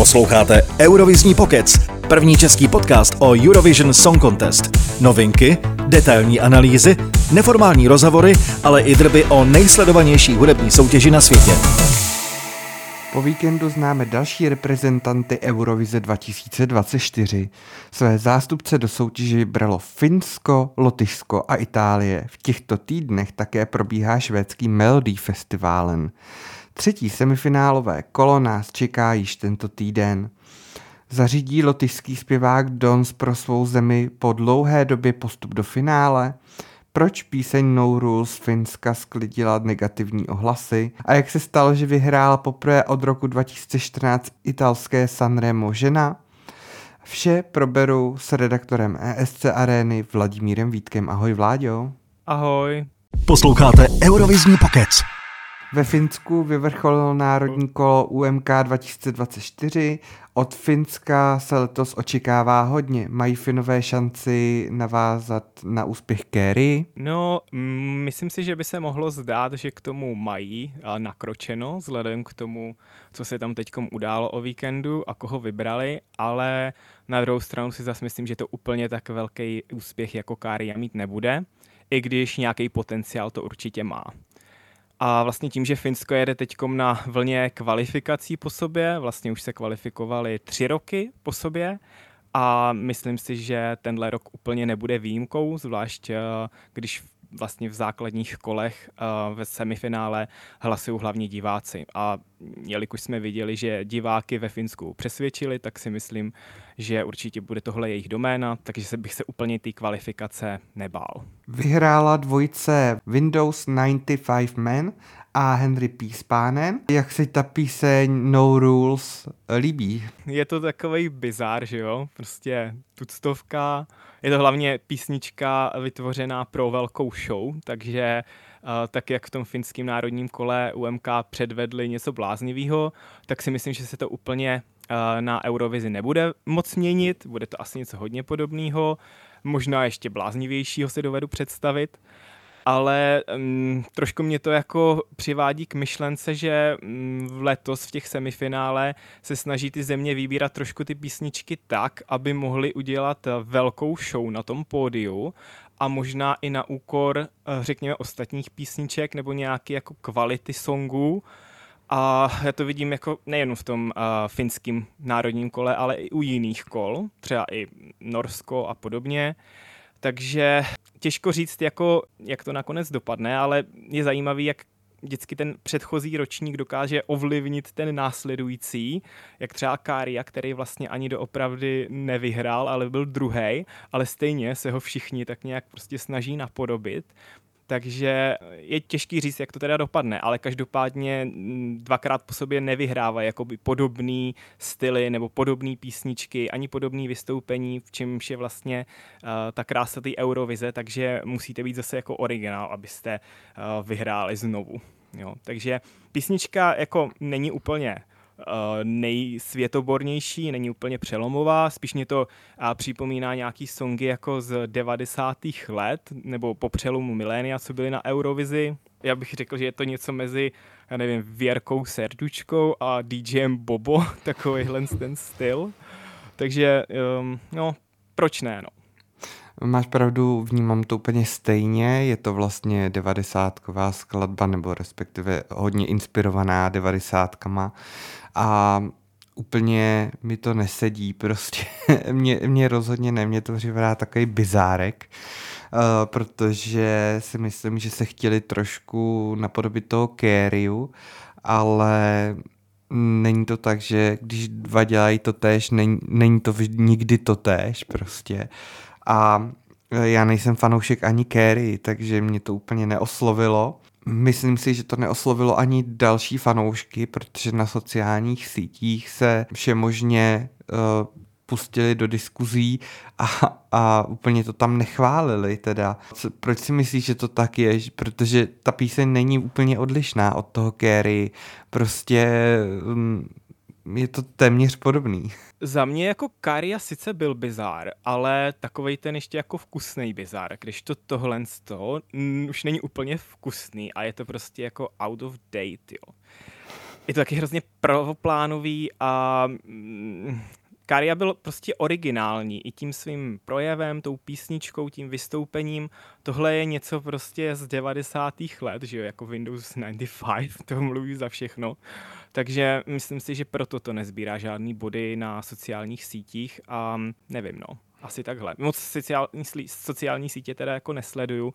Posloucháte Eurovizní pokec, první český podcast o Eurovision Song Contest. Novinky, detailní analýzy, neformální rozhovory, ale i drby o nejsledovanější hudební soutěži na světě. Po víkendu známe další reprezentanty Eurovize 2024. Své zástupce do soutěže vybralo Finsko, Lotyšsko a Itálie. V těchto týdnech také probíhá švédský Melody Festivalen. Třetí semifinálové kolo nás čeká již tento týden. Zařídí lotyšský zpěvák Dons pro svou zemi po dlouhé době postup do finále? Proč píseň No Rules Finska sklidila negativní ohlasy? A jak se stalo, že vyhrála poprvé od roku 2014 italské Sanremo žena? Vše proberu s redaktorem ESC Arény Vladimírem Vítkem. Ahoj Vláďo. Ahoj. Posloucháte Eurovizní pokec. Ve Finsku vyvrcholilo národní kolo UMK 2024. Od Finska se letos očekává hodně. Mají Finové šanci navázat na úspěch Kerry? No, mm, myslím si, že by se mohlo zdát, že k tomu mají nakročeno, vzhledem k tomu, co se tam teď událo o víkendu a koho vybrali, ale na druhou stranu si zase myslím, že to úplně tak velký úspěch jako Kária mít nebude, i když nějaký potenciál to určitě má. A vlastně tím, že Finsko jede teď na vlně kvalifikací po sobě, vlastně už se kvalifikovali tři roky po sobě, a myslím si, že tenhle rok úplně nebude výjimkou, zvlášť eh, když vlastně v základních kolech uh, ve semifinále hlasují hlavně diváci. A jelikož jsme viděli, že diváky ve Finsku přesvědčili, tak si myslím, že určitě bude tohle jejich doména, takže se bych se úplně té kvalifikace nebál. Vyhrála dvojice Windows 95 Men a Henry P. Spánen. Jak se ta píseň No Rules líbí? Je to takový bizár, že jo? Prostě tuctovka. Je to hlavně písnička vytvořená pro velkou show, takže uh, tak jak v tom finském národním kole UMK předvedli něco bláznivého, tak si myslím, že se to úplně uh, na Eurovizi nebude moc měnit, bude to asi něco hodně podobného, možná ještě bláznivějšího si dovedu představit ale um, trošku mě to jako přivádí k myšlence, že um, letos v těch semifinále se snaží ty země vybírat trošku ty písničky tak, aby mohli udělat velkou show na tom pódiu a možná i na úkor, eh, řekněme, ostatních písniček nebo nějaký jako kvality songů. A já to vidím jako nejen v tom uh, finském národním kole, ale i u jiných kol, třeba i Norsko a podobně. Takže těžko říct, jako, jak to nakonec dopadne, ale je zajímavý, jak vždycky ten předchozí ročník dokáže ovlivnit ten následující, jak třeba Kária, který vlastně ani doopravdy nevyhrál, ale byl druhý, ale stejně se ho všichni tak nějak prostě snaží napodobit takže je těžký říct, jak to teda dopadne, ale každopádně mm, dvakrát po sobě nevyhrávají jakoby podobný styly nebo podobné písničky, ani podobné vystoupení, v čemž je vlastně uh, ta krása té Eurovize, takže musíte být zase jako originál, abyste uh, vyhráli znovu. Jo, takže písnička jako není úplně nejsvětobornější, není úplně přelomová, spíš mě to připomíná nějaký songy jako z 90. let, nebo po přelomu milénia, co byly na Eurovizi. Já bych řekl, že je to něco mezi, já nevím, Věrkou Serdučkou a DJem Bobo, takovýhle ten styl. Takže, um, no, proč ne, no. Máš pravdu, vnímám to úplně stejně, je to vlastně devadesátková skladba, nebo respektive hodně inspirovaná devadesátkama. A úplně mi to nesedí, prostě. Mě, mě rozhodně ne, mě to připadá takový bizárek, uh, protože si myslím, že se chtěli trošku napodobit toho Kériu, ale není to tak, že když dva dělají to tež, není, není to nikdy to tež prostě. A já nejsem fanoušek ani Kerry, takže mě to úplně neoslovilo. Myslím si, že to neoslovilo ani další fanoušky, protože na sociálních sítích se všemožně uh, pustili do diskuzí a, a úplně to tam nechválili teda. Proč si myslíš, že to tak je? Protože ta píseň není úplně odlišná od toho Kerry. Prostě um, je to téměř podobný. Za mě jako Karia sice byl bizár, ale takovej ten ještě jako vkusný bizár, když to tohle z toho už není úplně vkusný a je to prostě jako out of date, jo. je to taky hrozně prvoplánový a mm, Karia byl prostě originální i tím svým projevem, tou písničkou, tím vystoupením. Tohle je něco prostě z 90. let, že jo, jako Windows 95, to mluví za všechno. Takže myslím si, že proto to nezbírá žádný body na sociálních sítích a nevím, no. Asi takhle. Moc sociální, sociální sítě teda jako nesleduju,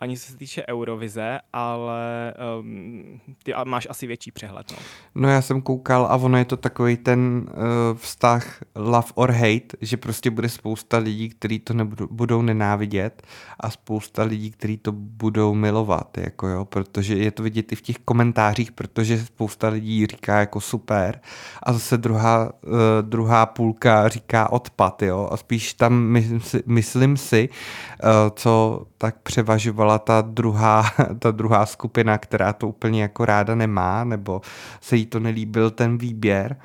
ani co se týče Eurovize, ale um, ty máš asi větší přehled. No. no já jsem koukal a ono je to takový ten uh, vztah love or hate, že prostě bude spousta lidí, kteří to nebudou, budou nenávidět a spousta lidí, kteří to budou milovat, jako jo, protože je to vidět i v těch komentářích, protože spousta lidí říká jako super a zase druhá, uh, druhá půlka říká odpad, jo, a spíš tam myslím si, myslím si uh, co tak převažovala ta druhá, ta druhá skupina, která to úplně jako ráda nemá, nebo se jí to nelíbil ten výběr.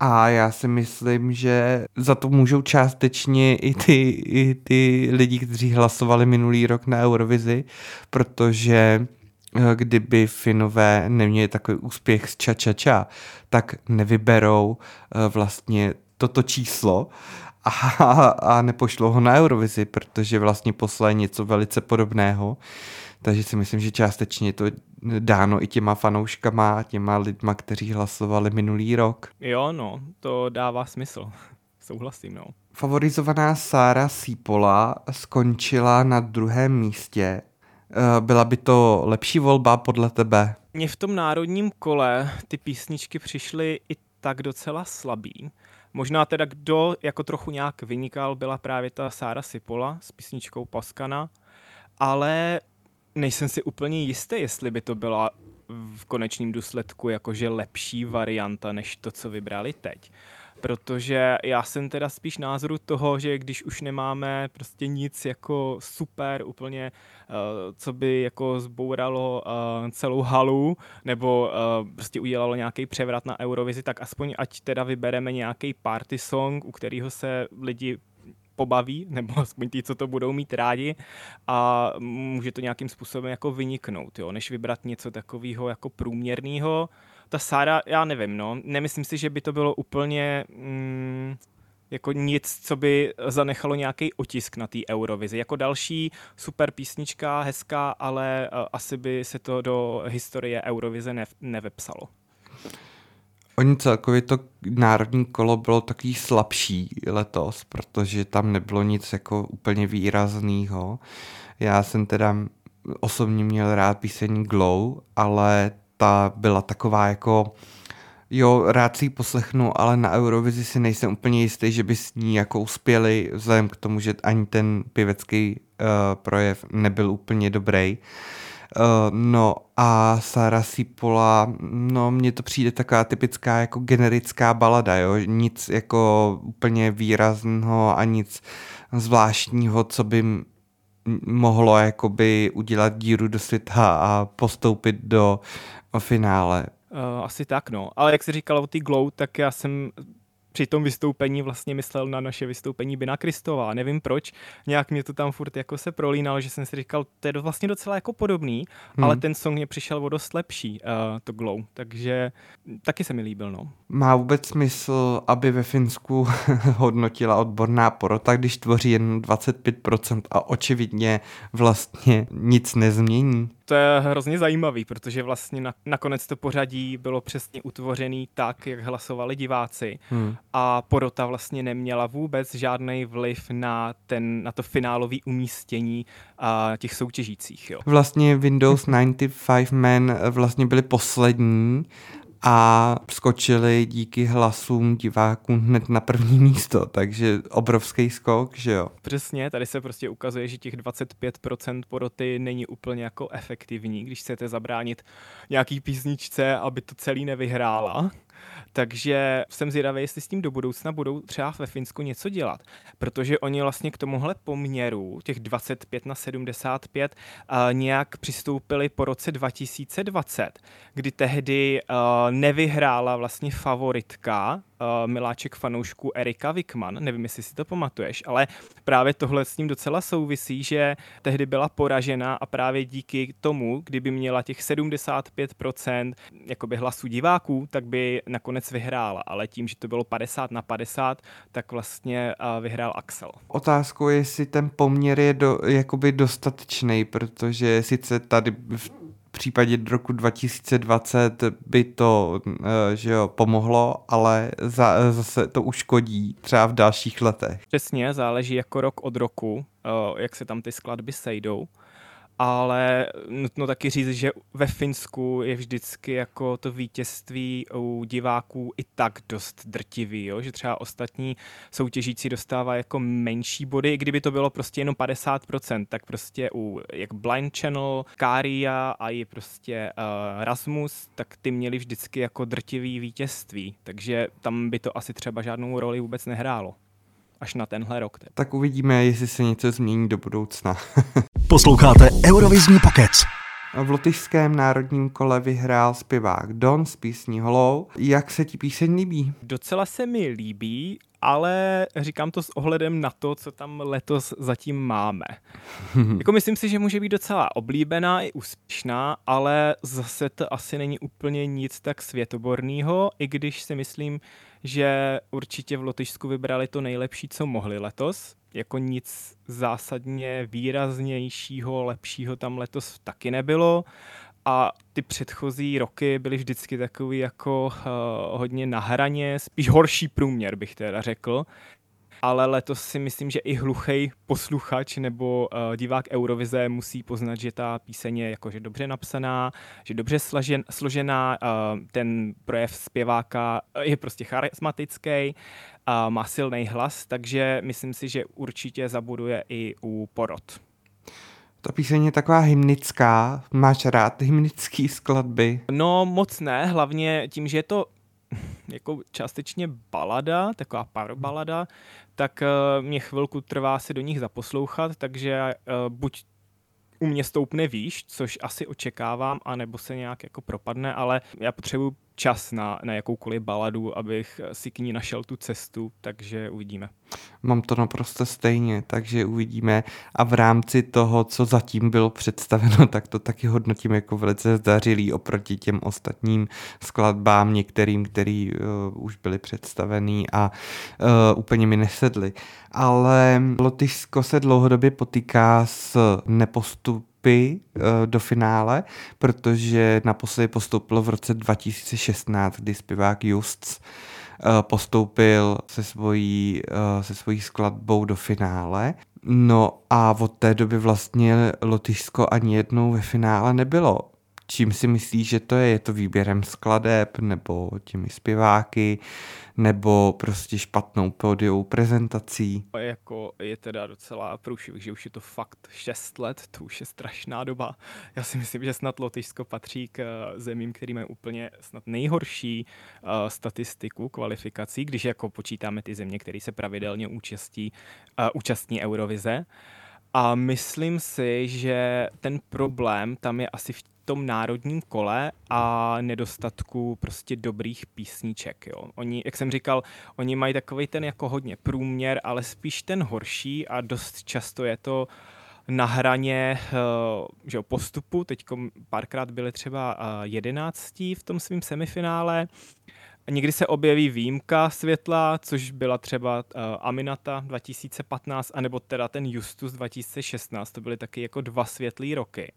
A já si myslím, že za to můžou částečně i ty, i ty lidi, kteří hlasovali minulý rok na Eurovizi, protože eh, kdyby Finové neměli takový úspěch s ča, ča, ča tak nevyberou eh, vlastně toto číslo a, a nepošlo ho na Eurovizi, protože vlastně poslali něco velice podobného. Takže si myslím, že částečně je to dáno i těma fanouškama, těma lidma, kteří hlasovali minulý rok. Jo, no, to dává smysl. Souhlasím, no. Favorizovaná Sára Sípola skončila na druhém místě. Eh, byla by to lepší volba podle tebe? Mně v tom národním kole ty písničky přišly i tak docela slabý. Možná teda kdo jako trochu nějak vynikal, byla právě ta Sára Sipola s písničkou Paskana, ale nejsem si úplně jistý, jestli by to byla v konečném důsledku jakože lepší varianta, než to, co vybrali teď protože já jsem teda spíš názoru toho, že když už nemáme prostě nic jako super úplně, uh, co by jako zbouralo uh, celou halu, nebo uh, prostě udělalo nějaký převrat na Eurovizi, tak aspoň ať teda vybereme nějaký party song, u kterého se lidi pobaví, nebo aspoň ti, co to budou mít rádi a může to nějakým způsobem jako vyniknout, jo, než vybrat něco takového jako průměrného, ta Sára, já nevím, no, nemyslím si, že by to bylo úplně mm, jako nic, co by zanechalo nějaký otisk na té Eurovizi. Jako další super písnička, hezká, ale uh, asi by se to do historie Eurovize ne- nevepsalo. Oni celkově to národní kolo bylo takový slabší letos, protože tam nebylo nic jako úplně výrazného. Já jsem teda osobně měl rád písení Glow, ale ta byla taková jako jo, rád si ji poslechnu, ale na Eurovizi si nejsem úplně jistý, že by s ní jako uspěli, vzhledem k tomu, že ani ten pěvecký uh, projev nebyl úplně dobrý. Uh, no a Sara Sipola, no mně to přijde taková typická jako generická balada, jo, nic jako úplně výrazného a nic zvláštního, co by mohlo jakoby udělat díru do světa a postoupit do finále. Uh, asi tak, no. Ale jak jsi říkal o ty Glow, tak já jsem při tom vystoupení vlastně myslel na naše vystoupení Bina Kristova. Nevím proč, nějak mě to tam furt jako se prolínalo, že jsem si říkal, to je vlastně docela jako podobný, hmm. ale ten song mě přišel o dost lepší, uh, to Glow, takže taky se mi líbil, no. Má vůbec smysl, aby ve Finsku hodnotila odborná porota, když tvoří jen 25% a očividně vlastně nic nezmění? To je hrozně zajímavý, protože vlastně na, nakonec to pořadí bylo přesně utvořený tak, jak hlasovali diváci hmm. a porota vlastně neměla vůbec žádný vliv na, ten, na to finálový umístění a těch soutěžících. Jo. Vlastně Windows 95 Men vlastně byli poslední a skočili díky hlasům diváků hned na první místo, takže obrovský skok, že jo? Přesně, tady se prostě ukazuje, že těch 25% poroty není úplně jako efektivní, když chcete zabránit nějaký písničce, aby to celý nevyhrála. Takže jsem zvědavý, jestli s tím do budoucna budou třeba ve Finsku něco dělat, protože oni vlastně k tomuhle poměru, těch 25 na 75, uh, nějak přistoupili po roce 2020, kdy tehdy uh, nevyhrála vlastně favoritka miláček fanoušků Erika Wickman, nevím, jestli si to pamatuješ, ale právě tohle s ním docela souvisí, že tehdy byla poražena a právě díky tomu, kdyby měla těch 75% jakoby hlasů diváků, tak by nakonec vyhrála, ale tím, že to bylo 50 na 50, tak vlastně vyhrál Axel. Otázkou je, jestli ten poměr je do, jakoby dostatečný, protože sice tady v případě roku 2020 by to eh, že jo, pomohlo, ale za, zase to uškodí třeba v dalších letech. Přesně, záleží jako rok od roku, eh, jak se tam ty skladby sejdou ale nutno taky říct, že ve Finsku je vždycky jako to vítězství u diváků i tak dost drtivý, jo? že třeba ostatní soutěžící dostává jako menší body, i kdyby to bylo prostě jenom 50%, tak prostě u jak Blind Channel, Karia a i prostě uh, Rasmus, tak ty měli vždycky jako drtivý vítězství, takže tam by to asi třeba žádnou roli vůbec nehrálo až na tenhle rok. Tak uvidíme, jestli se něco změní do budoucna. Posloucháte Eurovizní pokec. V lotyšském národním kole vyhrál zpěvák Don z písní Hollow. Jak se ti píseň líbí? Docela se mi líbí, ale říkám to s ohledem na to, co tam letos zatím máme. jako myslím si, že může být docela oblíbená i úspěšná, ale zase to asi není úplně nic tak světoborného, i když si myslím, že určitě v Lotyšsku vybrali to nejlepší, co mohli letos. Jako nic zásadně výraznějšího, lepšího tam letos taky nebylo. A ty předchozí roky byly vždycky takový jako uh, hodně na hraně, spíš horší průměr bych teda řekl ale letos si myslím, že i hluchý posluchač nebo uh, divák Eurovize musí poznat, že ta píseň je jakože dobře napsaná, že dobře složen, složená, uh, ten projev zpěváka je prostě charismatický, uh, má silný hlas, takže myslím si, že určitě zabuduje i u porod. Ta píseň je taková hymnická. Máš rád hymnický skladby? No moc ne, hlavně tím, že je to jako částečně balada, taková power balada, tak uh, mě chvilku trvá si do nich zaposlouchat, takže uh, buď u mě stoupne výš, což asi očekávám, anebo se nějak jako propadne, ale já potřebuji čas na, na jakoukoliv baladu, abych si k ní našel tu cestu, takže uvidíme. Mám to naprosto stejně, takže uvidíme a v rámci toho, co zatím bylo představeno, tak to taky hodnotím jako velice zdařilý oproti těm ostatním skladbám, některým, který uh, už byly představený a uh, úplně mi nesedly. Ale Lotyšsko se dlouhodobě potýká s nepostup vstupy uh, do finále, protože naposledy postoupilo v roce 2016, kdy zpěvák Justs uh, postoupil se svojí, uh, se svojí skladbou do finále. No a od té doby vlastně Lotyšsko ani jednou ve finále nebylo. Čím si myslíš, že to je? Je to výběrem skladeb nebo těmi zpěváky? nebo prostě špatnou pódiovou prezentací. Jako je teda docela průšivý, že už je to fakt 6 let, to už je strašná doba. Já si myslím, že snad Lotyšsko patří k eh, zemím, který mají úplně snad nejhorší uh, statistiku kvalifikací, když jako počítáme ty země, které se pravidelně účastí, uh, účastní Eurovize. A myslím si, že ten problém tam je asi v tom národním kole a nedostatku prostě dobrých písniček. Jo. Oni, jak jsem říkal, oni mají takový ten jako hodně průměr, ale spíš ten horší a dost často je to na hraně uh, že postupu. Teď párkrát byly třeba uh, jedenáctí v tom svém semifinále. Někdy se objeví výjimka světla, což byla třeba uh, Aminata 2015, anebo teda ten Justus 2016. To byly taky jako dva světlý roky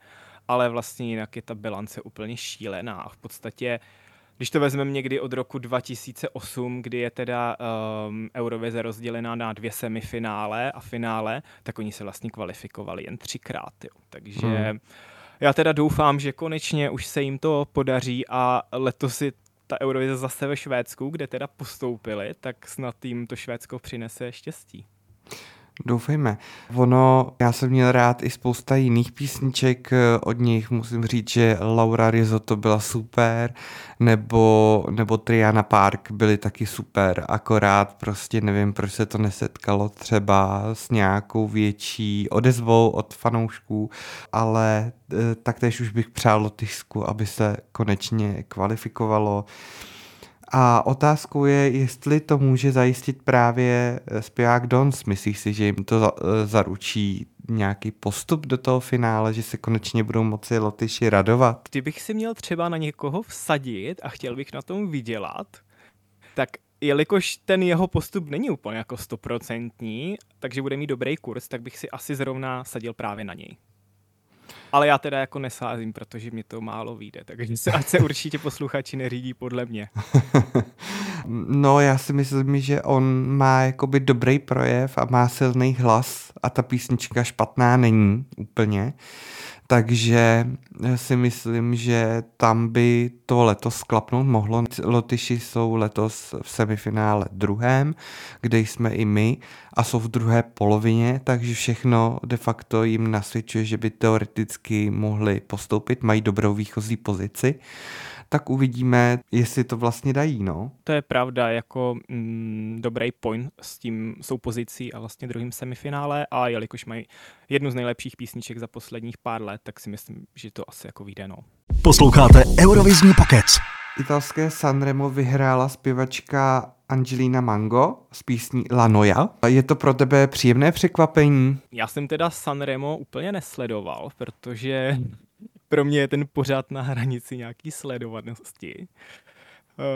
ale vlastně jinak je ta bilance úplně šílená. V podstatě, když to vezmeme někdy od roku 2008, kdy je teda um, Eurovize rozdělená na dvě semifinále a finále, tak oni se vlastně kvalifikovali jen třikrát. Jo. Takže hmm. já teda doufám, že konečně už se jim to podaří a letos si ta Eurovize zase ve Švédsku, kde teda postoupili, tak snad jim to Švédsko přinese štěstí. Doufejme. Ono, já jsem měl rád i spousta jiných písniček eh, od nich, musím říct, že Laura Risotto byla super, nebo, nebo Triana Park byly taky super, akorát prostě nevím, proč se to nesetkalo třeba s nějakou větší odezvou od fanoušků, ale eh, taktéž už bych přál Lotyšsku, aby se konečně kvalifikovalo A otázkou je, jestli to může zajistit právě eh, zpěvák Dons. Myslíš si, že jim to eh, zaručí nějaký postup do toho finále, že se konečně budou moci Lotyši radovat? Kdybych si měl třeba na někoho vsadit a chtěl bych na tom vydělat, tak jelikož ten jeho postup není úplně jako stoprocentní, takže bude mít dobrý kurz, tak bych si asi zrovna sadil právě na něj. Ale já teda jako nesázím, protože mě to málo vyjde, takže se, ať se určitě posluchači neřídí podle mě. no já si myslím, že on má jakoby dobrý projev a má silný hlas a ta písnička špatná není úplně. Takže si myslím, že tam by to letos sklapnout mohlo. Lotyši jsou letos v semifinále druhém, kde jsme i my a jsou v druhé polovině, takže všechno de facto jim nasvědčuje, že by teoreticky mohli postoupit, mají dobrou výchozí pozici tak uvidíme, jestli to vlastně dají, no. To je pravda, jako mm, dobrý point s tím soupozicí a vlastně druhým semifinále a jelikož mají jednu z nejlepších písniček za posledních pár let, tak si myslím, že to asi jako vyjde, no. Posloucháte Eurovizní pokec. Italské Sanremo vyhrála zpěvačka Angelina Mango z písní La Noia. Je to pro tebe příjemné překvapení? Já jsem teda Sanremo úplně nesledoval, protože pro mě je ten pořád na hranici nějaký sledovanosti.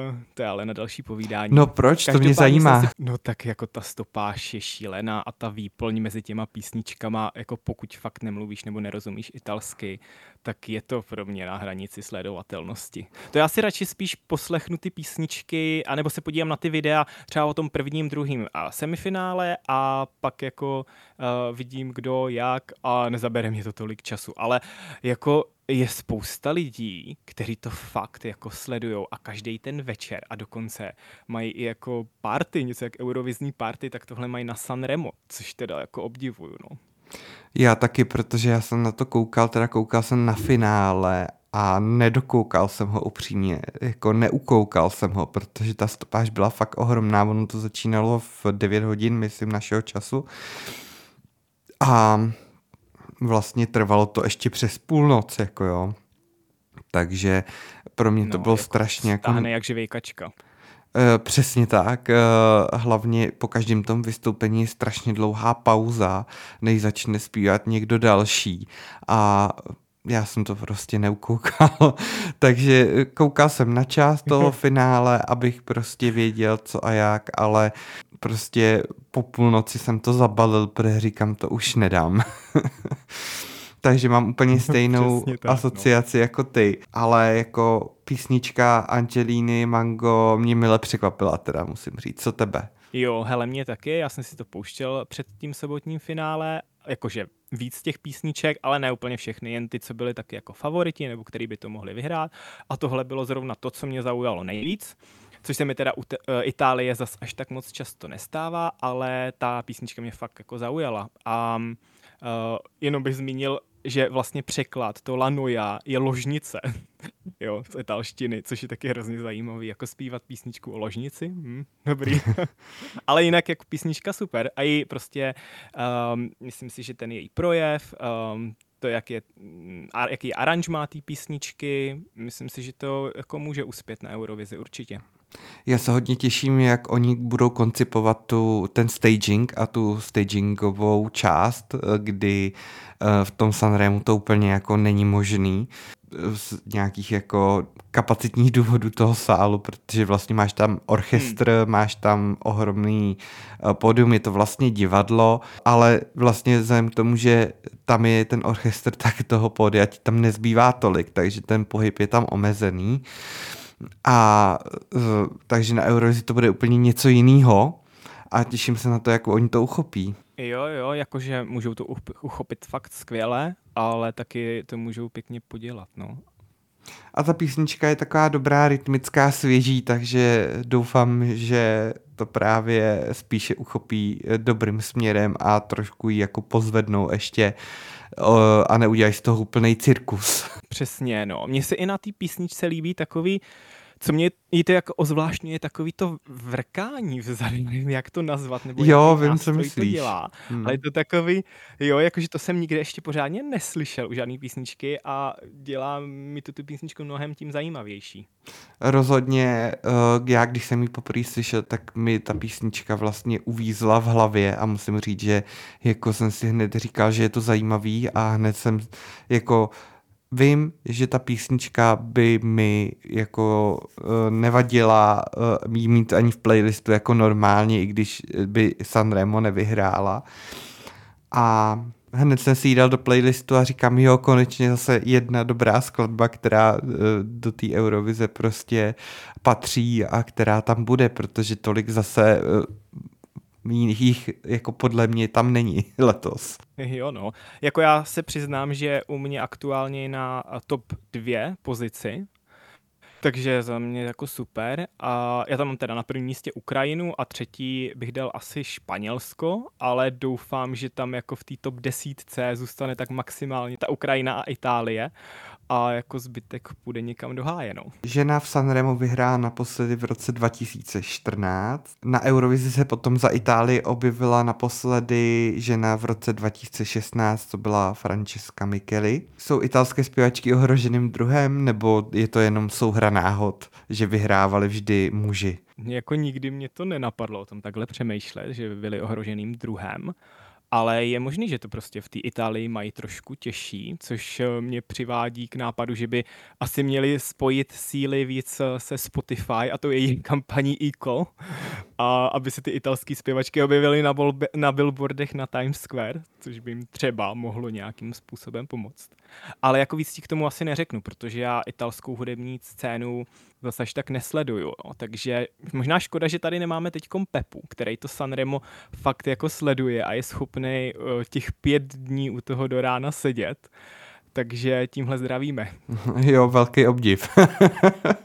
Uh, to je ale na další povídání. No proč? To mě zajímá. Si, no tak jako ta stopáž je šílená a ta výplň mezi těma písničkama, jako pokud fakt nemluvíš nebo nerozumíš italsky, tak je to pro mě na hranici sledovatelnosti. To já si radši spíš poslechnu ty písničky, anebo se podívám na ty videa třeba o tom prvním, druhým a semifinále a pak jako uh, vidím kdo, jak a nezabere mě to tolik času. Ale jako je spousta lidí, kteří to fakt jako sledujou a každý ten večer a dokonce mají i jako party, něco jak Eurovizní party, tak tohle mají na Sanremo, což teda jako obdivuju, no. Já taky, protože já jsem na to koukal, teda koukal jsem na finále a nedokoukal jsem ho upřímně, jako neukoukal jsem ho, protože ta stopáž byla fakt ohromná, ono to začínalo v 9 hodin, myslím, našeho času. A vlastně trvalo to ještě přes půlnoc, jako jo. Takže pro mě to no, bylo jako strašně jako... Stáhne jak živý kačka. Uh, přesně tak. Uh, hlavně po každém tom vystoupení je strašně dlouhá pauza, než začne zpívat někdo další. A já jsem to prostě neukoukal, takže koukal jsem na část toho finále, abych prostě věděl co a jak, ale prostě po půlnoci jsem to zabalil, protože říkám, to už nedám. Takže mám úplně stejnou tak, no. asociaci no. jako ty, ale jako písnička Angelíny Mango mě mile překvapila teda, musím říct. Co tebe? Jo, hele, mě taky, já jsem si to pouštěl před tím sobotním finále, jakože víc těch písniček, ale ne úplně všechny, jen ty, co byly taky jako favoriti, nebo který by to mohli vyhrát. A tohle bylo zrovna to, co mě zaujalo nejvíc což se mi teda u uh, Itálie zas až tak moc často nestává, ale ta písnička mě fakt jako zaujala. A uh, jenom bych zmínil, že vlastně překlad to Lanoja je ložnice, jo, z italštiny, což je taky hrozně zajímavý, jako zpívat písničku o ložnici, hm, dobrý. Ale jinak jako písnička super a i prostě, um, myslím si, že ten její projev, um, to, jak je, a, jaký aranžmá té písničky, myslím si, že to jako může uspět na Eurovizi určitě. Já se hodně těším, jak oni budou koncipovat tu, ten staging a tu stagingovou část, kdy eh, v tom Sanremu to úplně jako není možný z nějakých jako kapacitních důvodů toho sálu, protože vlastně máš tam orchestr, hmm. máš tam ohromný eh, pódium, je to vlastně divadlo, ale vlastně vzhledem k tomu, že tam je ten orchestr, tak toho pódia ti tam nezbývá tolik, takže ten pohyb je tam omezený. A takže na Eurovizi to bude úplně něco jiného a těším se na to, jak oni to uchopí. Jo, jo, jakože můžou to uchopit fakt skvěle, ale taky to můžou pěkně podělat, no. A ta písnička je taková dobrá, rytmická, svěží, takže doufám, že to právě spíše uchopí dobrým směrem a trošku ji jako pozvednou ještě a neudělají z toho úplný cirkus. Přesně, no. Mně se i na té písničce líbí takový co mě to jako ozvláštní je takový to vrkání vzadu, nevím, jak to nazvat, nebo jo, vím, co myslíš. to dělá. Hmm. Ale je to takový, jo, jakože to jsem nikde ještě pořádně neslyšel u žádné písničky a dělá mi to tu písničku mnohem tím zajímavější. Rozhodně, eh, já když jsem ji poprvé slyšel, tak mi ta písnička vlastně uvízla v hlavě a musím říct, že jako jsem si hned říkal, že je to zajímavý a hned jsem jako vím, že ta písnička by mi jako uh, nevadila uh, mít ani v playlistu jako normálně, i když by Sanremo nevyhrála. A hned jsem si ji dal do playlistu a říkám, jo, konečně zase jedna dobrá skladba, která do té Eurovize prostě patří a která tam bude, protože tolik zase jich jako podle mě tam není letos. Jo no, jako já se přiznám, že u mě aktuálně na top dvě pozici, takže za mě jako super. A já tam mám teda na prvním místě Ukrajinu a třetí bych dal asi Španělsko, ale doufám, že tam jako v té top desítce zůstane tak maximálně ta Ukrajina a Itálie a jako zbytek půjde někam do háje, no. Žena v Sanremo vyhrála naposledy v roce 2014. Na Eurovizi se potom za Itálii objevila naposledy žena v roce 2016, co byla Francesca Micheli. Jsou italské zpěvačky ohroženým druhem, nebo je to jenom souhra náhod, že vyhrávali vždy muži? Jako nikdy mě to nenapadlo o tom takhle přemýšlet, že by byli ohroženým druhem ale je možný, že to prostě v té Itálii mají trošku těžší, což eh, mě přivádí k nápadu, že by asi měli spojit síly víc eh, se Spotify a to její kampaní Eco, a aby se ty italské zpěvačky objevily na, bolbe, na billboardech na Times Square, což by jim třeba mohlo nějakým způsobem pomoct. Ale jako víc k tomu asi neřeknu, protože já italskou hudební scénu zase až tak nesleduju. No. Takže možná škoda, že tady nemáme teď Pepu, který to Sanremo fakt jako sleduje a je schopný uh, těch pět dní u toho do rána sedět. Takže tímhle zdravíme. Jo, velký obdiv.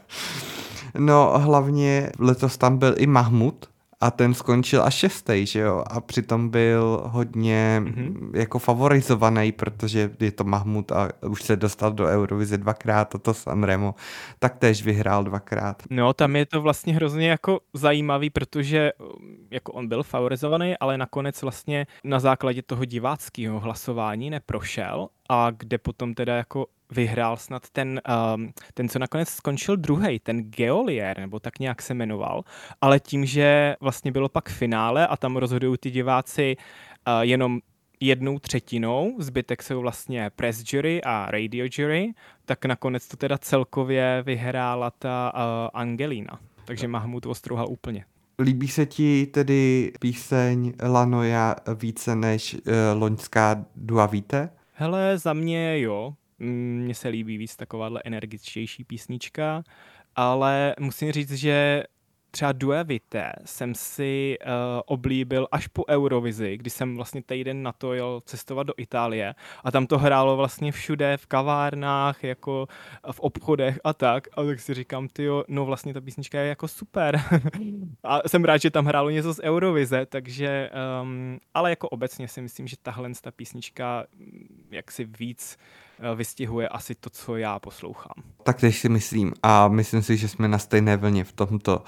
no hlavně letos tam byl i Mahmud, a ten skončil až šestý, že jo, a přitom byl hodně mm-hmm. jako favorizovaný, protože je to Mahmud a už se dostal do Eurovize dvakrát a to Sanremo tak též vyhrál dvakrát. No, tam je to vlastně hrozně jako zajímavý, protože jako on byl favorizovaný, ale nakonec vlastně na základě toho diváckého hlasování neprošel a kde potom teda jako vyhrál snad ten, um, ten co nakonec skončil druhý, ten Geolier, nebo tak nějak se jmenoval, ale tím, že vlastně bylo pak finále a tam rozhodují ty diváci uh, jenom jednou třetinou, zbytek jsou vlastně press jury a radio jury, tak nakonec to teda celkově vyhrála ta uh, Angelina. Takže Mahmud ostrouhal úplně. Líbí se ti tedy píseň Lanoja více než uh, loňská Duavite? Hele, za mě jo. Mně se líbí víc takováhle energičtější písnička, ale musím říct, že třeba Duevite jsem si uh, oblíbil až po Eurovizi, kdy jsem vlastně týden na to jel cestovat do Itálie a tam to hrálo vlastně všude, v kavárnách, jako v obchodech a tak. A tak si říkám, ty no vlastně ta písnička je jako super. a jsem rád, že tam hrálo něco z Eurovize, takže, um, ale jako obecně si myslím, že tahle ta písnička mm, jak si víc Eh, vystihuje asi to, co já poslouchám. Tak tež si myslím a myslím si, že jsme na stejné vlně v tomto.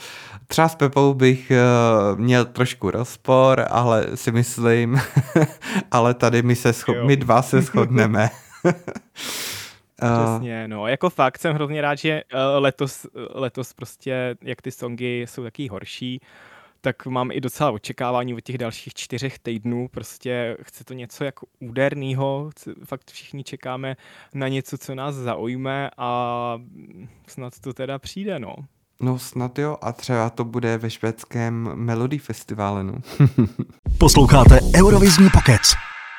Třeba s Pepou bych uh, měl trošku rozpor, ale si myslím, ale tady my, se scho- my dva se shodneme. Přesně, no, jako fakt jsem hrozně rád, že letos, letos prostě, jak ty songy jsou taky horší, tak mám i docela očekávání od těch dalších čtyřech týdnů. Prostě chce to něco jako úderného, fakt všichni čekáme na něco, co nás zaujme a snad to teda přijde, no. No snad jo a třeba to bude ve švédském Melody Festivalu. No. Posloucháte Eurovizní pokec.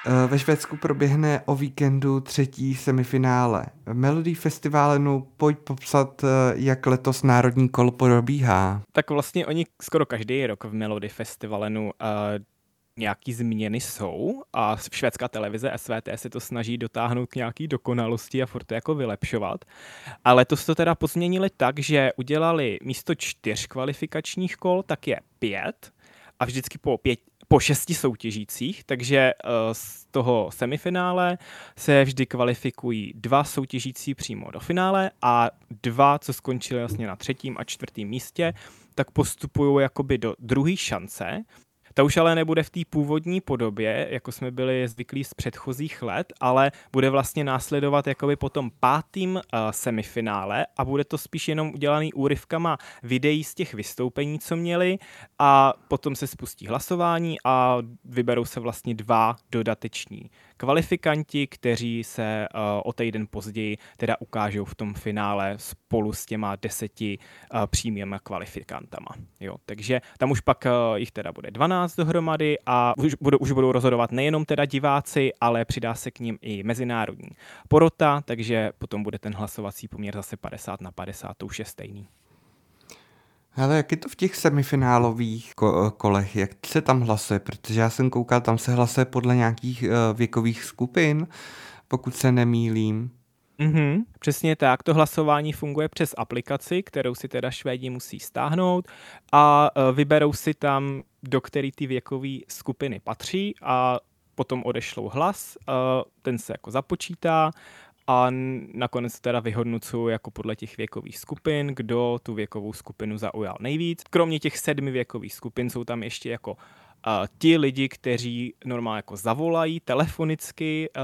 Eh, ve Švédsku proběhne o víkendu třetí semifinále. Melody Festivalenu pojď popsat, eh, jak letos národní kolo probíhá. Tak vlastně oni skoro každý rok v Melody Festivalenu uh, nějaký změny jsou a švédská televize SVT se to snaží dotáhnout k nějaký dokonalosti a furt to jako vylepšovat. Ale to to teda pozměnili tak, že udělali místo čtyř kvalifikačních kol, tak je pět a vždycky po, pět, po šesti soutěžících, takže z toho semifinále se vždy kvalifikují dva soutěžící přímo do finále a dva, co skončili vlastně na třetím a čtvrtém místě, tak postupují jakoby do druhé šance, ta už ale nebude v té původní podobě, jako jsme byli zvyklí z předchozích let, ale bude vlastně následovat jakoby po tom pátým uh, semifinále a bude to spíš jenom udělaný úryvkama videí z těch vystoupení, co měli a potom se spustí hlasování a vyberou se vlastně dva dodateční kvalifikanti, kteří se uh, o týden později teda ukážou v tom finále spolu s těma deseti uh, přímými kvalifikantama. Jo, takže tam už pak uh, jich teda bude 12 dohromady a už budou, už budou rozhodovat nejenom teda diváci, ale přidá se k ním i mezinárodní porota, takže potom bude ten hlasovací poměr zase 50 na 50, to už je stejný. Ale jak je to v těch semifinálových ko- kolech, jak se tam hlasuje? Protože já jsem koukal, tam se hlasuje podle nějakých uh, věkových skupin, pokud se nemýlím. Mm-hmm, přesně tak. To hlasování funguje přes aplikaci, kterou si teda Švédi musí stáhnout a uh, vyberou si tam, do který ty věkové skupiny patří a potom odešlou hlas, ten se jako započítá a nakonec teda vyhodnocuju jako podle těch věkových skupin, kdo tu věkovou skupinu zaujal nejvíc. Kromě těch sedmi věkových skupin jsou tam ještě jako uh, ti lidi, kteří normálně jako zavolají telefonicky uh,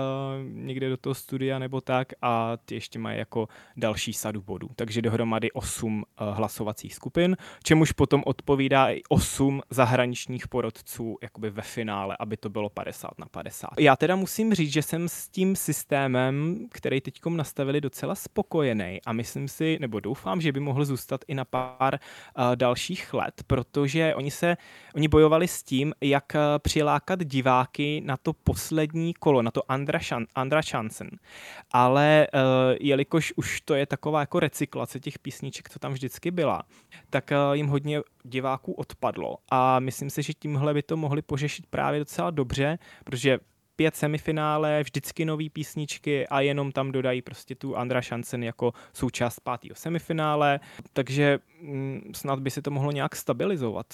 někde do toho studia nebo tak a ty ještě mají jako další sadu bodů. Takže dohromady 8 uh, hlasovacích skupin, čemuž potom odpovídá i 8 zahraničních porodců jakoby ve finále, aby to bylo 50 na 50. Já teda musím říct, že jsem s tím systémem, který teďkom nastavili docela spokojený a myslím si, nebo doufám, že by mohl zůstat i na pár uh, dalších let, protože oni se, oni bojovali s tím, jak eh, přilákat diváky na to poslední kolo, na to Andra, Shan, Andra Chansen. Ale uh, jelikož už to je taková jako recyklace těch písniček, co tam vždycky byla, tak uh, jim hodně diváků odpadlo. A myslím si, že tímhle by to mohli pořešit právě docela dobře, protože pět semifinále, vždycky nový písničky a jenom tam dodají prostě tu Andra Šancen jako součást pátého semifinále, takže mm, snad by se to mohlo nějak stabilizovat.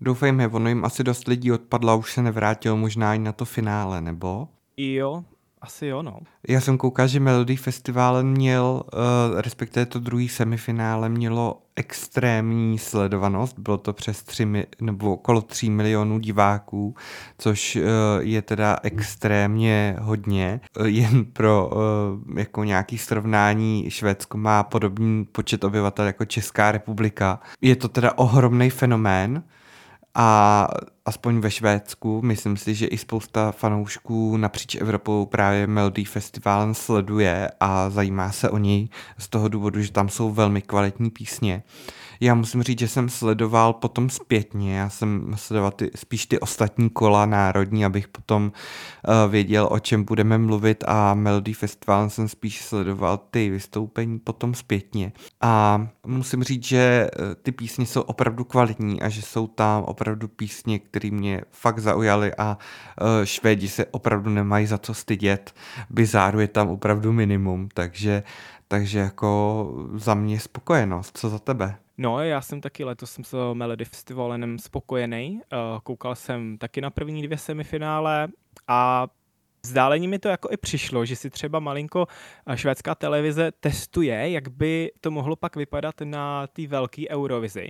Doufejme, ono jim asi dost lidí odpadlo a už se nevrátil možná i na to finále, nebo? Jo, asi jo, no. Já jsem koukal, že Melody Festival měl, uh, respektive to druhý semifinále mělo extrémní sledovanost, bylo to přes 3 mi, nebo okolo 3 milionů diváků, což uh, je teda extrémně hodně. Uh, jen pro uh, jako nějaký srovnání Švédsko má podobný počet obyvatel jako Česká republika. Je to teda ohromný fenomén, a aspoň ve Švédsku, myslím si, že i spousta fanoušků napříč Evropou právě Melody Festival sleduje a zajímá se o něj z toho důvodu, že tam jsou velmi kvalitní písně. Já musím říct, že jsem sledoval potom zpětně, já jsem sledoval ty, spíš ty ostatní kola národní, abych potom uh, věděl, o čem budeme mluvit a Melody Festival jsem spíš sledoval ty vystoupení potom zpětně. A musím říct, že uh, ty písně jsou opravdu kvalitní a že jsou tam opravdu písně, které mě fakt zaujaly a uh, Švédi se opravdu nemají za co stydět. Bizáru je tam opravdu minimum, takže takže jako za mě spokojenost. Co za tebe? No, já jsem taky letos jsem s Melody Festivalem spokojený. Uh, koukal jsem taky na první dvě semifinále a Zdálení mi to jako i přišlo, že si třeba malinko eh, švédská televize testuje, jak by to mohlo pak vypadat na té velké Eurovizi.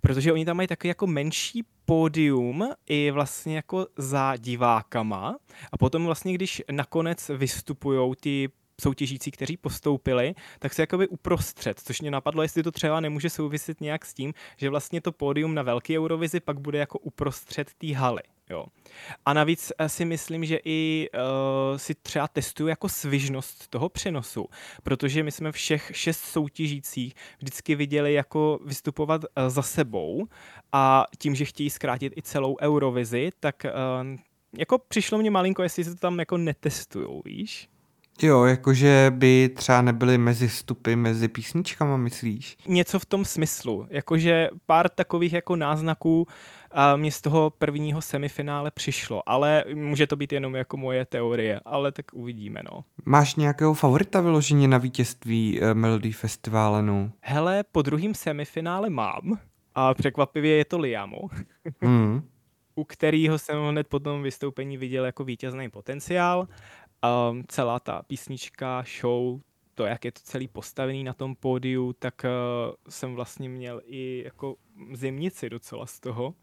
Protože oni tam mají takový jako menší pódium i vlastně jako za divákama a potom vlastně, když nakonec vystupují ty soutěžící, kteří postoupili, tak se jakoby uprostřed, což mě napadlo, jestli to třeba nemůže souviset nějak s tím, že vlastně to pódium na velké Eurovizi pak bude jako uprostřed té haly. Jo. A navíc eh, si myslím, že i uh, si třeba testuju jako svižnost toho přenosu, protože my jsme všech šest soutěžících vždycky viděli jako vystupovat uh, za sebou a tím, že chtějí zkrátit i celou Eurovizi, tak uh, jako přišlo mě malinko, jestli se to tam jako netestujou, víš? Jo, jakože by třeba nebyly mezi stupy, mezi písničkama, myslíš? Něco v tom smyslu, jakože pár takových jako náznaků a mě z toho prvního semifinále přišlo, ale může to být jenom jako moje teorie, ale tak uvidíme, no. Máš nějakého favorita vyloženě na vítězství uh, Melody Festivalenu? Hele, po druhém semifinále mám a překvapivě je to Liamo. hmm. u kterého jsem hned po tom vystoupení viděl jako vítězný potenciál. Um, celá ta písnička, show, to, jak je to celý postavený na tom pódiu, tak uh, jsem vlastně měl i jako zimnici docela z toho.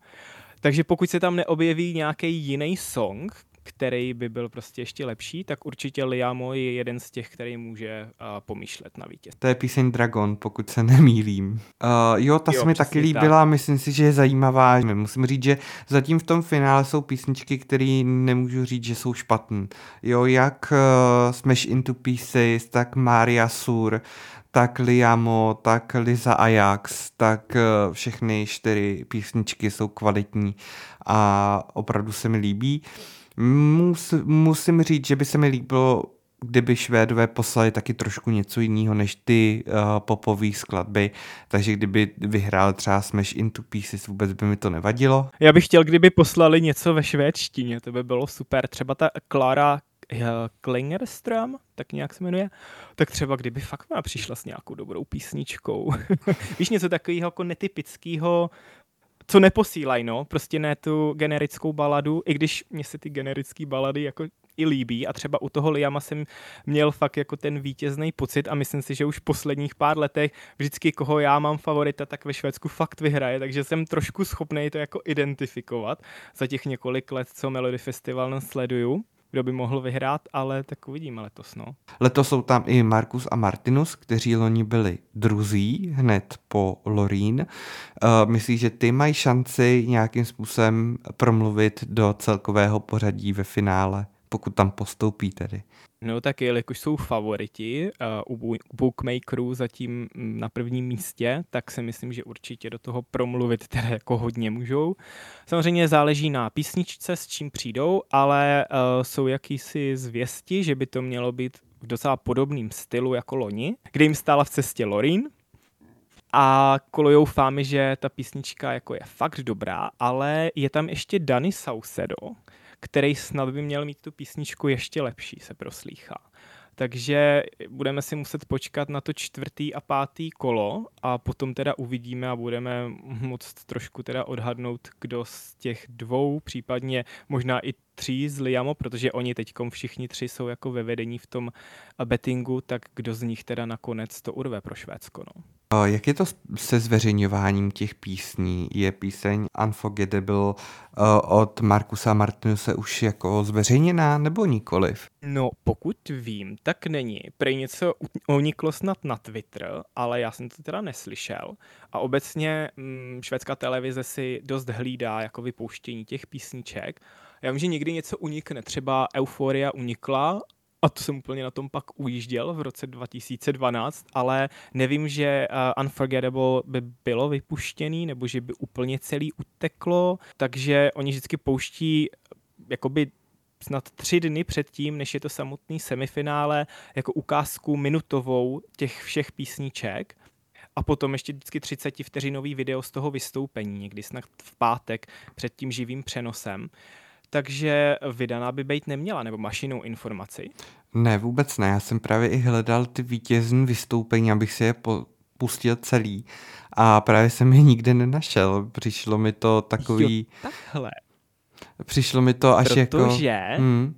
Takže pokud se tam neobjeví nějaký jiný song, který by byl prostě ještě lepší, tak určitě Liamo je jeden z těch, který může uh, pomýšlet na vítěz. To je píseň Dragon, pokud se nemýlím. Uh, jo, ta jo, se mi taky líbila, tak. myslím si, že je zajímavá. Musím říct, že zatím v tom finále jsou písničky, které nemůžu říct, že jsou špatné. Jo, jak uh, Smash Into Pieces, tak Maria Sur, tak Liamo, tak Liza Ajax, tak všechny čtyři písničky jsou kvalitní a opravdu se mi líbí. Mus, musím říct, že by se mi líbilo, kdyby Švédové poslali taky trošku něco jiného než ty uh, popové skladby, takže kdyby vyhrál třeba Smash Into Pieces, vůbec by mi to nevadilo. Já bych chtěl, kdyby poslali něco ve švédštině, to by bylo super. Třeba ta Klara uh, Klingerström, tak nějak se jmenuje, tak třeba kdyby fakt přišla s nějakou dobrou písničkou. Víš, něco takového jako netypického, co neposílají, no, prostě ne tu generickou baladu, i když mě se ty generické balady jako i líbí. A třeba u toho Liama jsem měl fakt jako ten vítězný pocit a myslím si, že už v posledních pár letech vždycky koho já mám favorita, tak ve Švédsku fakt vyhraje, takže jsem trošku schopný to jako identifikovat. Za těch několik let, co Melody Festival sleduju kdo by mohl vyhrát, ale tak uvidíme letos. No. Letos jsou tam i Markus a Martinus, kteří loni byli druzí hned po Lorín. Uh, myslíš, že ty mají šanci nějakým způsobem promluvit do celkového pořadí ve finále, pokud tam postoupí tedy? No tak jelikož jsou favoriti uh, u bookmakerů zatím na prvním místě, tak si myslím, že určitě do toho promluvit teda jako hodně můžou. Samozřejmě záleží na písničce, s čím přijdou, ale uh, jsou jakýsi zvěsti, že by to mělo být v docela podobným stylu jako loni, kde jim stála v cestě Lorin, a kolujou fámy, že ta písnička jako je fakt dobrá, ale je tam ještě Dani Saucedo, který snad by měl mít tu písničku ještě lepší, se proslýchá. Takže budeme si muset počkat na to čtvrtý a pátý kolo a potom teda uvidíme a budeme moct trošku teda odhadnout, kdo z těch dvou, případně možná i tří z Liamo, protože oni teď všichni tři jsou jako ve vedení v tom bettingu, tak kdo z nich teda nakonec to urve pro Švédsko. No. Jak je to se zveřejňováním těch písní? Je píseň Unforgettable od Markusa Martinuse už jako zveřejněná nebo nikoliv? No, pokud vím, tak není. Prej něco uniklo snad na Twitter, ale já jsem to teda neslyšel. A obecně mm, švédská televize si dost hlídá jako vypouštění těch písniček. Já vím, že někdy něco unikne, třeba Euforia unikla a to jsem úplně na tom pak ujížděl v roce 2012, ale nevím, že uh, Unforgettable by bylo vypuštěný, nebo že by úplně celý uteklo, takže oni vždycky pouští jakoby snad tři dny předtím, než je to samotný semifinále, jako ukázku minutovou těch všech písniček. A potom ještě vždycky 30 vteřinový video z toho vystoupení, někdy snad v pátek před tím živým přenosem takže vydaná by být neměla, nebo mašinou informaci? Ne, vůbec ne. Já jsem právě i hledal ty vítězní vystoupení, abych si je po, pustil celý a právě jsem je nikde nenašel. Přišlo mi to takový... Jo, takhle. Přišlo mi to až Protože... jako... Protože... Hmm.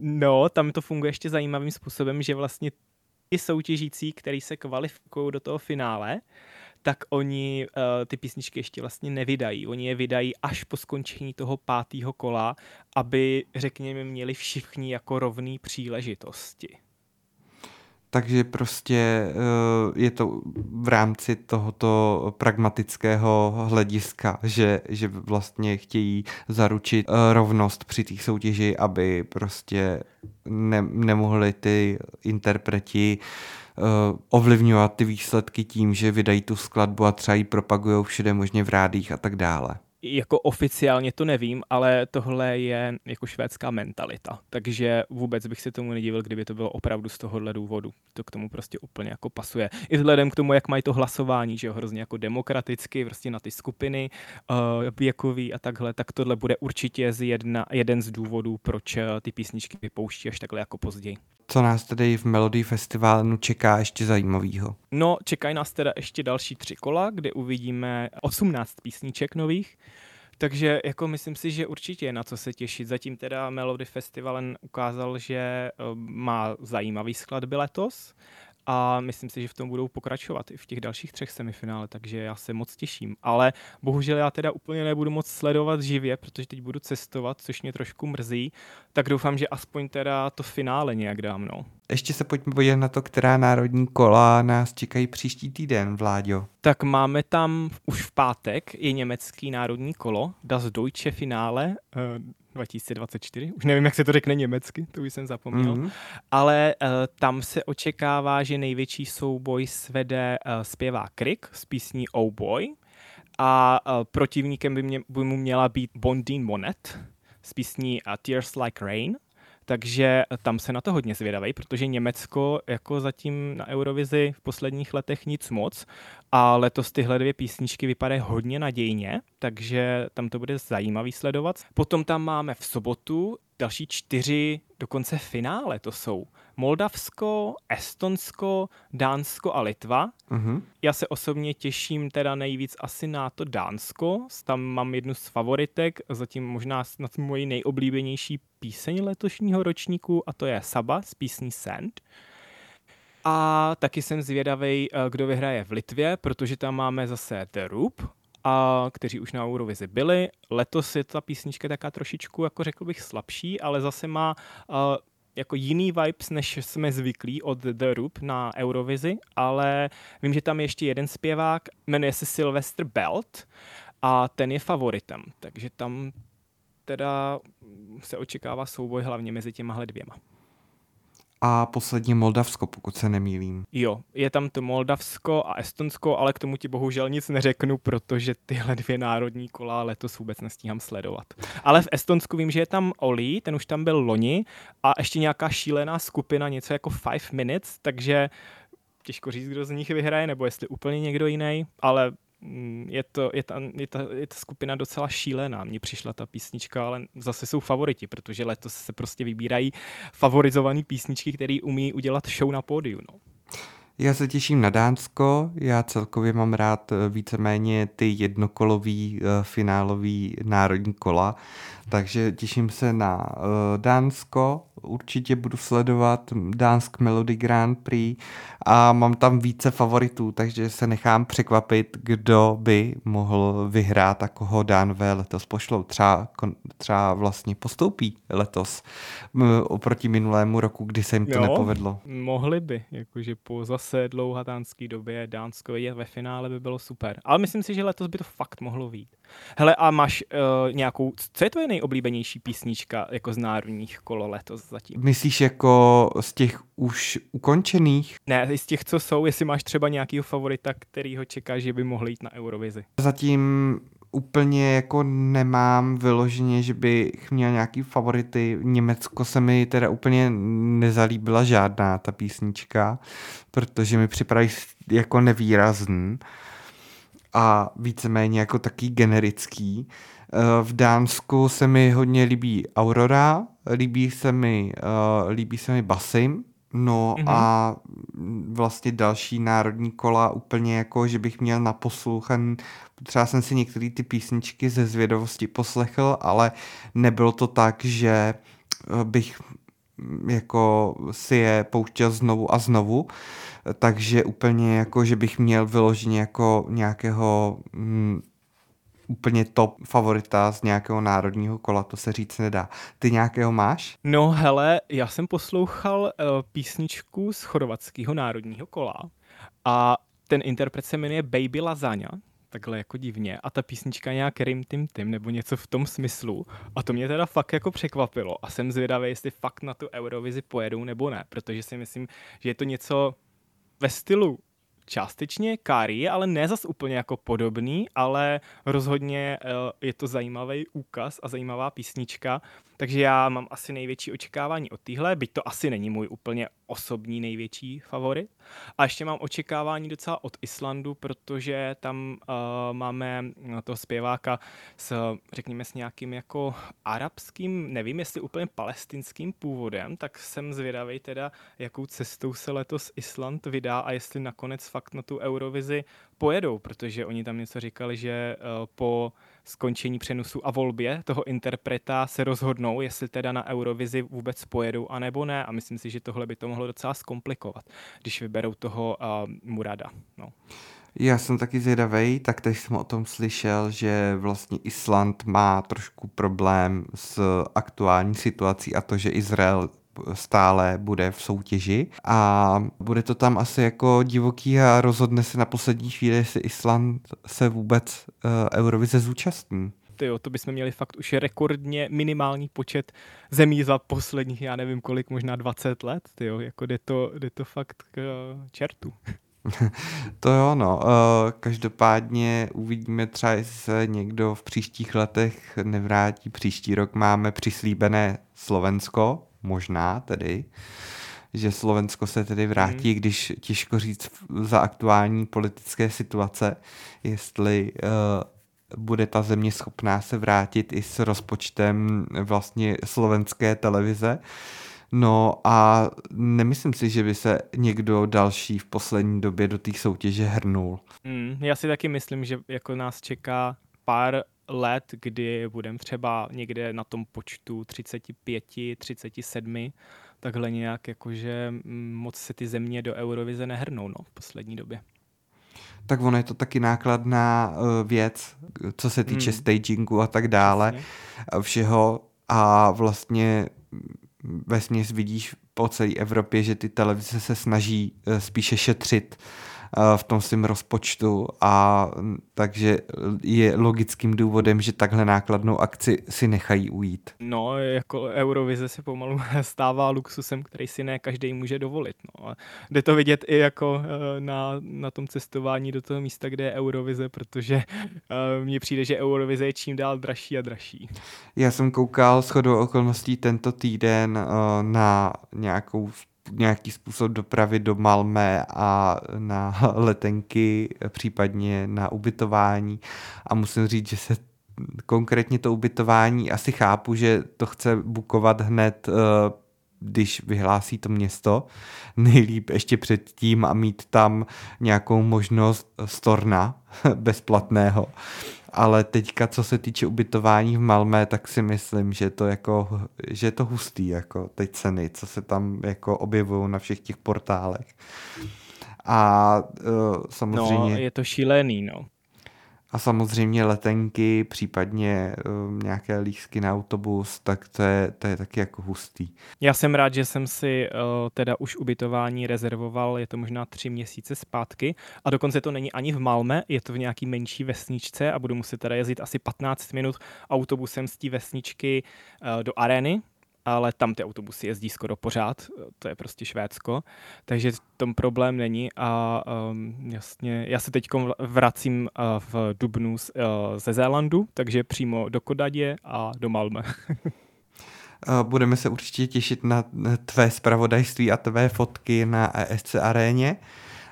No, tam to funguje ještě zajímavým způsobem, že vlastně ty soutěžící, který se kvalifikují do toho finále, tak oni uh, ty písničky ještě vlastně nevydají. Oni je vydají až po skončení toho pátého kola, aby, řekněme, měli všichni jako rovný příležitosti. Takže prostě uh, je to v rámci tohoto pragmatického hlediska, že, že vlastně chtějí zaručit uh, rovnost při té soutěži, aby prostě ne, nemohli ty interpreti uh, ovlivňovat ty výsledky tím, že vydají tu skladbu a třeba ji propagují všude možně v rádích a tak dále jako oficiálně to nevím, ale tohle je jako švédská mentalita. Takže vůbec bych se tomu nedivil, kdyby to bylo opravdu z tohohle důvodu. To k tomu prostě úplně jako pasuje. I vzhledem k tomu, jak mají to hlasování, že jo, hrozně jako demokraticky, prostě na ty skupiny uh, věkový a takhle, tak tohle bude určitě z jedna, jeden z důvodů, proč uh, ty písničky vypouští až takhle jako později. Co nás tedy v Melody Festivalu čeká ještě zajímavého? No, čekají nás teda ještě další tři kola, kde uvidíme 18 písniček nových, Takže jako myslím si, že určitě je na co se těšit. Zatím teda Melody Festival ukázal, že eh, má zajímavý skladby letos a myslím si, že v tom budou pokračovat i v těch dalších třech semifinále, takže já se moc těším. Ale bohužel já teda úplně nebudu moc sledovat živě, protože teď budu cestovat, což mě trošku mrzí, tak doufám, že aspoň teda to finále nějak dám, no. Ještě se pojďme podívat na to, která národní kola nás čekají příští týden, Vláďo. Tak máme tam už v pátek i německý národní kolo, Das Deutsche Finále, uh, 2024, už nevím, jak se to řekne německy, to už jsem zapomněl, mm-hmm. ale uh, tam se očekává, že největší souboj svede uh, zpěvá Krik z písní Oh Boy. A uh, protivníkem by, mě, by mu měla být Bondine Monet z písní uh, Tears Like Rain. Takže tam se na to hodně zvědavej, protože Německo jako zatím na Eurovizi v posledních letech nic moc a letos tyhle dvě písničky vypadají hodně nadějně, takže tam to bude zajímavý sledovat. Potom tam máme v sobotu další čtyři dokonce finále, to jsou Moldavsko, Estonsko, Dánsko a Litva. Uh-huh. Já se osobně těším teda nejvíc asi na to Dánsko, tam mám jednu z favoritek, zatím možná snad moji nejoblíbenější píseň letošního ročníku a to je Saba z písní Sand. A taky jsem zvědavý, eh, kdo vyhraje v Litvě, protože tam máme zase The Roop, a kteří už na Eurovizi byli. Letos je ta písnička taká trošičku, jako řekl bych, slabší, ale zase má uh, jako jiný vibes, než jsme zvyklí od The Roop na Eurovizi, ale vím, že tam je ještě jeden zpěvák, jmenuje se Sylvester Belt a ten je favoritem, takže tam teda se očekává souboj hlavně mezi těma dvěma a poslední Moldavsko, pokud se nemýlím. Jo, je tam to Moldavsko a Estonsko, ale k tomu ti bohužel nic neřeknu, protože tyhle dvě národní kola letos vůbec nestíhám sledovat. Ale v Estonsku vím, že je tam Oli, ten už tam byl loni a ještě nějaká šílená skupina, něco jako Five Minutes, takže těžko říct, kdo z nich vyhraje, nebo jestli úplně někdo jiný, ale je, to, je, ta, je, ta, je ta skupina docela šílená. Mně přišla ta písnička, ale zase jsou favoriti, protože letos se prostě vybírají favorizované písničky, které umí udělat show na pódiu. No. Já se těším na Dánsko, já celkově mám rád eh, víceméně ty jednokolový uh, finálový národní kola, takže těším se na uh, Dánsko, určitě budu sledovat Dánsk Melody Grand Prix a mám tam více favoritů, takže se nechám překvapit, kdo by mohl vyhrát a koho Dánové letos pošlou. Třeba, třeba vlastně postoupí letos oproti minulému roku, kdy se jim to jo, nepovedlo. mohli by, jakože po zase dlouhatánské době Dánsko je ve finále by bylo super. Ale myslím si, že letos by to fakt mohlo být. Hele, a máš uh, nějakou, co je tvoje nejoblíbenější písnička jako z národních kolo letos zatím? Myslíš jako z těch už ukončených? Ne, z těch, co jsou, jestli máš třeba nějakýho favorita, který ho čekáš, že by mohl jít na Eurovizi. Zatím úplně jako nemám vyloženě, že bych měl nějaký favority. Německo se mi teda úplně nezalíbila žádná ta písnička, protože mi připraví jako nevýrazný a víceméně jako taký generický. Eh, v Dánsku se mi hodně líbí Aurora, líbí se mi, uh, líbí se mi Basim, no mm-hmm. a vlastně další národní kola úplně jako, že bych měl na poslouchan, třeba jsem si některé ty písničky ze zvědavosti poslechl, ale nebylo to tak, že eh, bych jako si je pouštěl znovu a znovu, takže úplně jako, že bych měl vyloženě jako nějakého mm, úplně top favorita z nějakého národního kola, to se říct nedá. Ty nějakého máš? No hele, já jsem poslouchal uh, písničku z chorvatského národního kola a ten interpret se jmenuje Baby Lasagna, takhle jako divně a ta písnička nějak Rim Tim Tim nebo něco v tom smyslu a to mě teda fakt jako překvapilo a jsem zvědavý, jestli fakt na tu Eurovizi pojedou nebo ne, protože si myslím, že je to něco ve stylu částečně Kári, ale ne zas úplně jako podobný, ale rozhodně eh, je to zajímavý úkaz a zajímavá písnička takže já mám asi největší očekávání od téhle, byť to asi není můj úplně osobní největší favorit. A ještě mám očekávání docela od Islandu, protože tam uh, máme toho zpěváka s, řekněme, s nějakým jako arabským, nevím, jestli úplně palestinským původem, tak jsem zvědavý teda, jakou cestou se letos Island vydá a jestli nakonec fakt na tu Eurovizi pojedou, protože oni tam něco říkali, že uh, po skončení přenosu a volbě toho interpreta se rozhodnou, jestli teda na Eurovizi vůbec pojedou a nebo ne. A myslím si, že tohle by to mohlo docela zkomplikovat, když vyberou toho uh, Murada. No. Já jsem taky zvědavý, tak teď jsem o tom slyšel, že vlastně Island má trošku problém s aktuální situací a to, že Izrael stále bude v soutěži a bude to tam asi jako divoký a rozhodne se na poslední chvíli, jestli Island se vůbec uh, Eurovize zúčastní. Jo, to bychom měli fakt už rekordně minimální počet zemí za posledních, já nevím kolik, možná 20 let, tyjo, jako jde to, jde to fakt k uh, čertu. to jo, no. Uh, každopádně uvidíme třeba, jestli se někdo v příštích letech nevrátí. Příští rok máme přislíbené Slovensko, možná tedy, že Slovensko se tedy vrátí, mm. když těžko říct za aktuální politické situace, jestli uh, bude ta země schopná se vrátit i s rozpočtem vlastně slovenské televize. No a nemyslím si, že by se někdo další v poslední době do té soutěže hrnul. Mm, já si taky myslím, že jako nás čeká pár let, kdy budeme třeba někde na tom počtu 35, 37, takhle nějak jakože mm, moc se ty země do Eurovize nehrnou no, v poslední době. Tak ono je to taky nákladná uh, věc, co se týče hmm. stagingu a tak dále, Jasně. všeho a vlastně ve směs vidíš po celé Evropě, že ty televize se snaží uh, spíše šetřit Eh, v tom svém rozpočtu a takže je logickým důvodem, že takhle nákladnou akci si nechají ujít. No, jako Eurovize se pomalu stává luxusem, který si ne každý může dovolit. No. A jde to vidět i jako eh, na, na tom cestování do toho místa, kde je Eurovize, protože uh, mně přijde, že Eurovize je čím dál dražší a dražší. Já jsem koukal shodou okolností tento týden na nějakou nějaký způsob dopravy do Malmé a na letenky, případně na ubytování. A musím říct, že se konkrétně to ubytování asi chápu, že to chce bukovat hned eh, když vyhlásí to město, nejlíp ještě předtím a mít tam nějakou možnost storna bezplatného ale teďka, co se týče ubytování v Malmé, tak si myslím, že to jako, že je to hustý, jako ty ceny, co se tam jako objevují na všech těch portálech. A uh, samozřejmě... No, je to šílený, no. A samozřejmě letenky, případně um, nějaké lístky na autobus, tak to je, to je taky jako hustý. Já jsem rád, že jsem si uh, teda už ubytování rezervoval, je to možná tři měsíce zpátky a dokonce to není ani v Malme, je to v nějaký menší vesničce a budu muset teda jezdit asi 15 minut autobusem z té vesničky uh, do arény, ale tam ty autobusy jezdí skoro pořád, to je prostě Švédsko, takže tom problém není a um, jasně, já se teď vracím uh, v Dubnu z, uh, ze Zélandu, takže přímo do Kodadě a do Malme. Budeme se určitě těšit na tvé zpravodajství a tvé fotky na ESC aréně.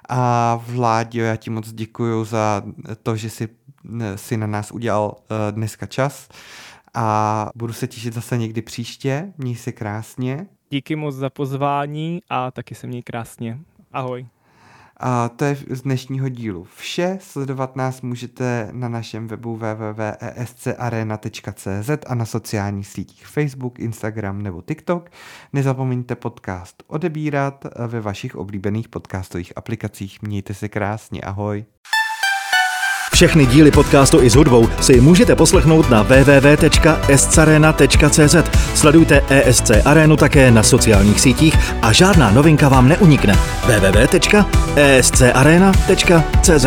A Vláďo, já ti moc děkuji za to, že jsi, si na nás udělal uh, dneska čas a budu se těšit zase někdy příště. Měj se krásně. Díky moc za pozvání a taky se měj krásně. Ahoj. A to je z dnešního dílu vše. Sledovat nás můžete na našem webu www.escarena.cz a na sociálních sítích Facebook, Instagram nebo TikTok. Nezapomeňte podcast odebírat ve vašich oblíbených podcastových aplikacích. Mějte se krásně. Ahoj. Všechny díly podcastu i s hudbou si můžete poslechnout na www.escarena.cz. Sledujte ESC Arenu také na sociálních sítích a žádná novinka vám neunikne. www.escarena.cz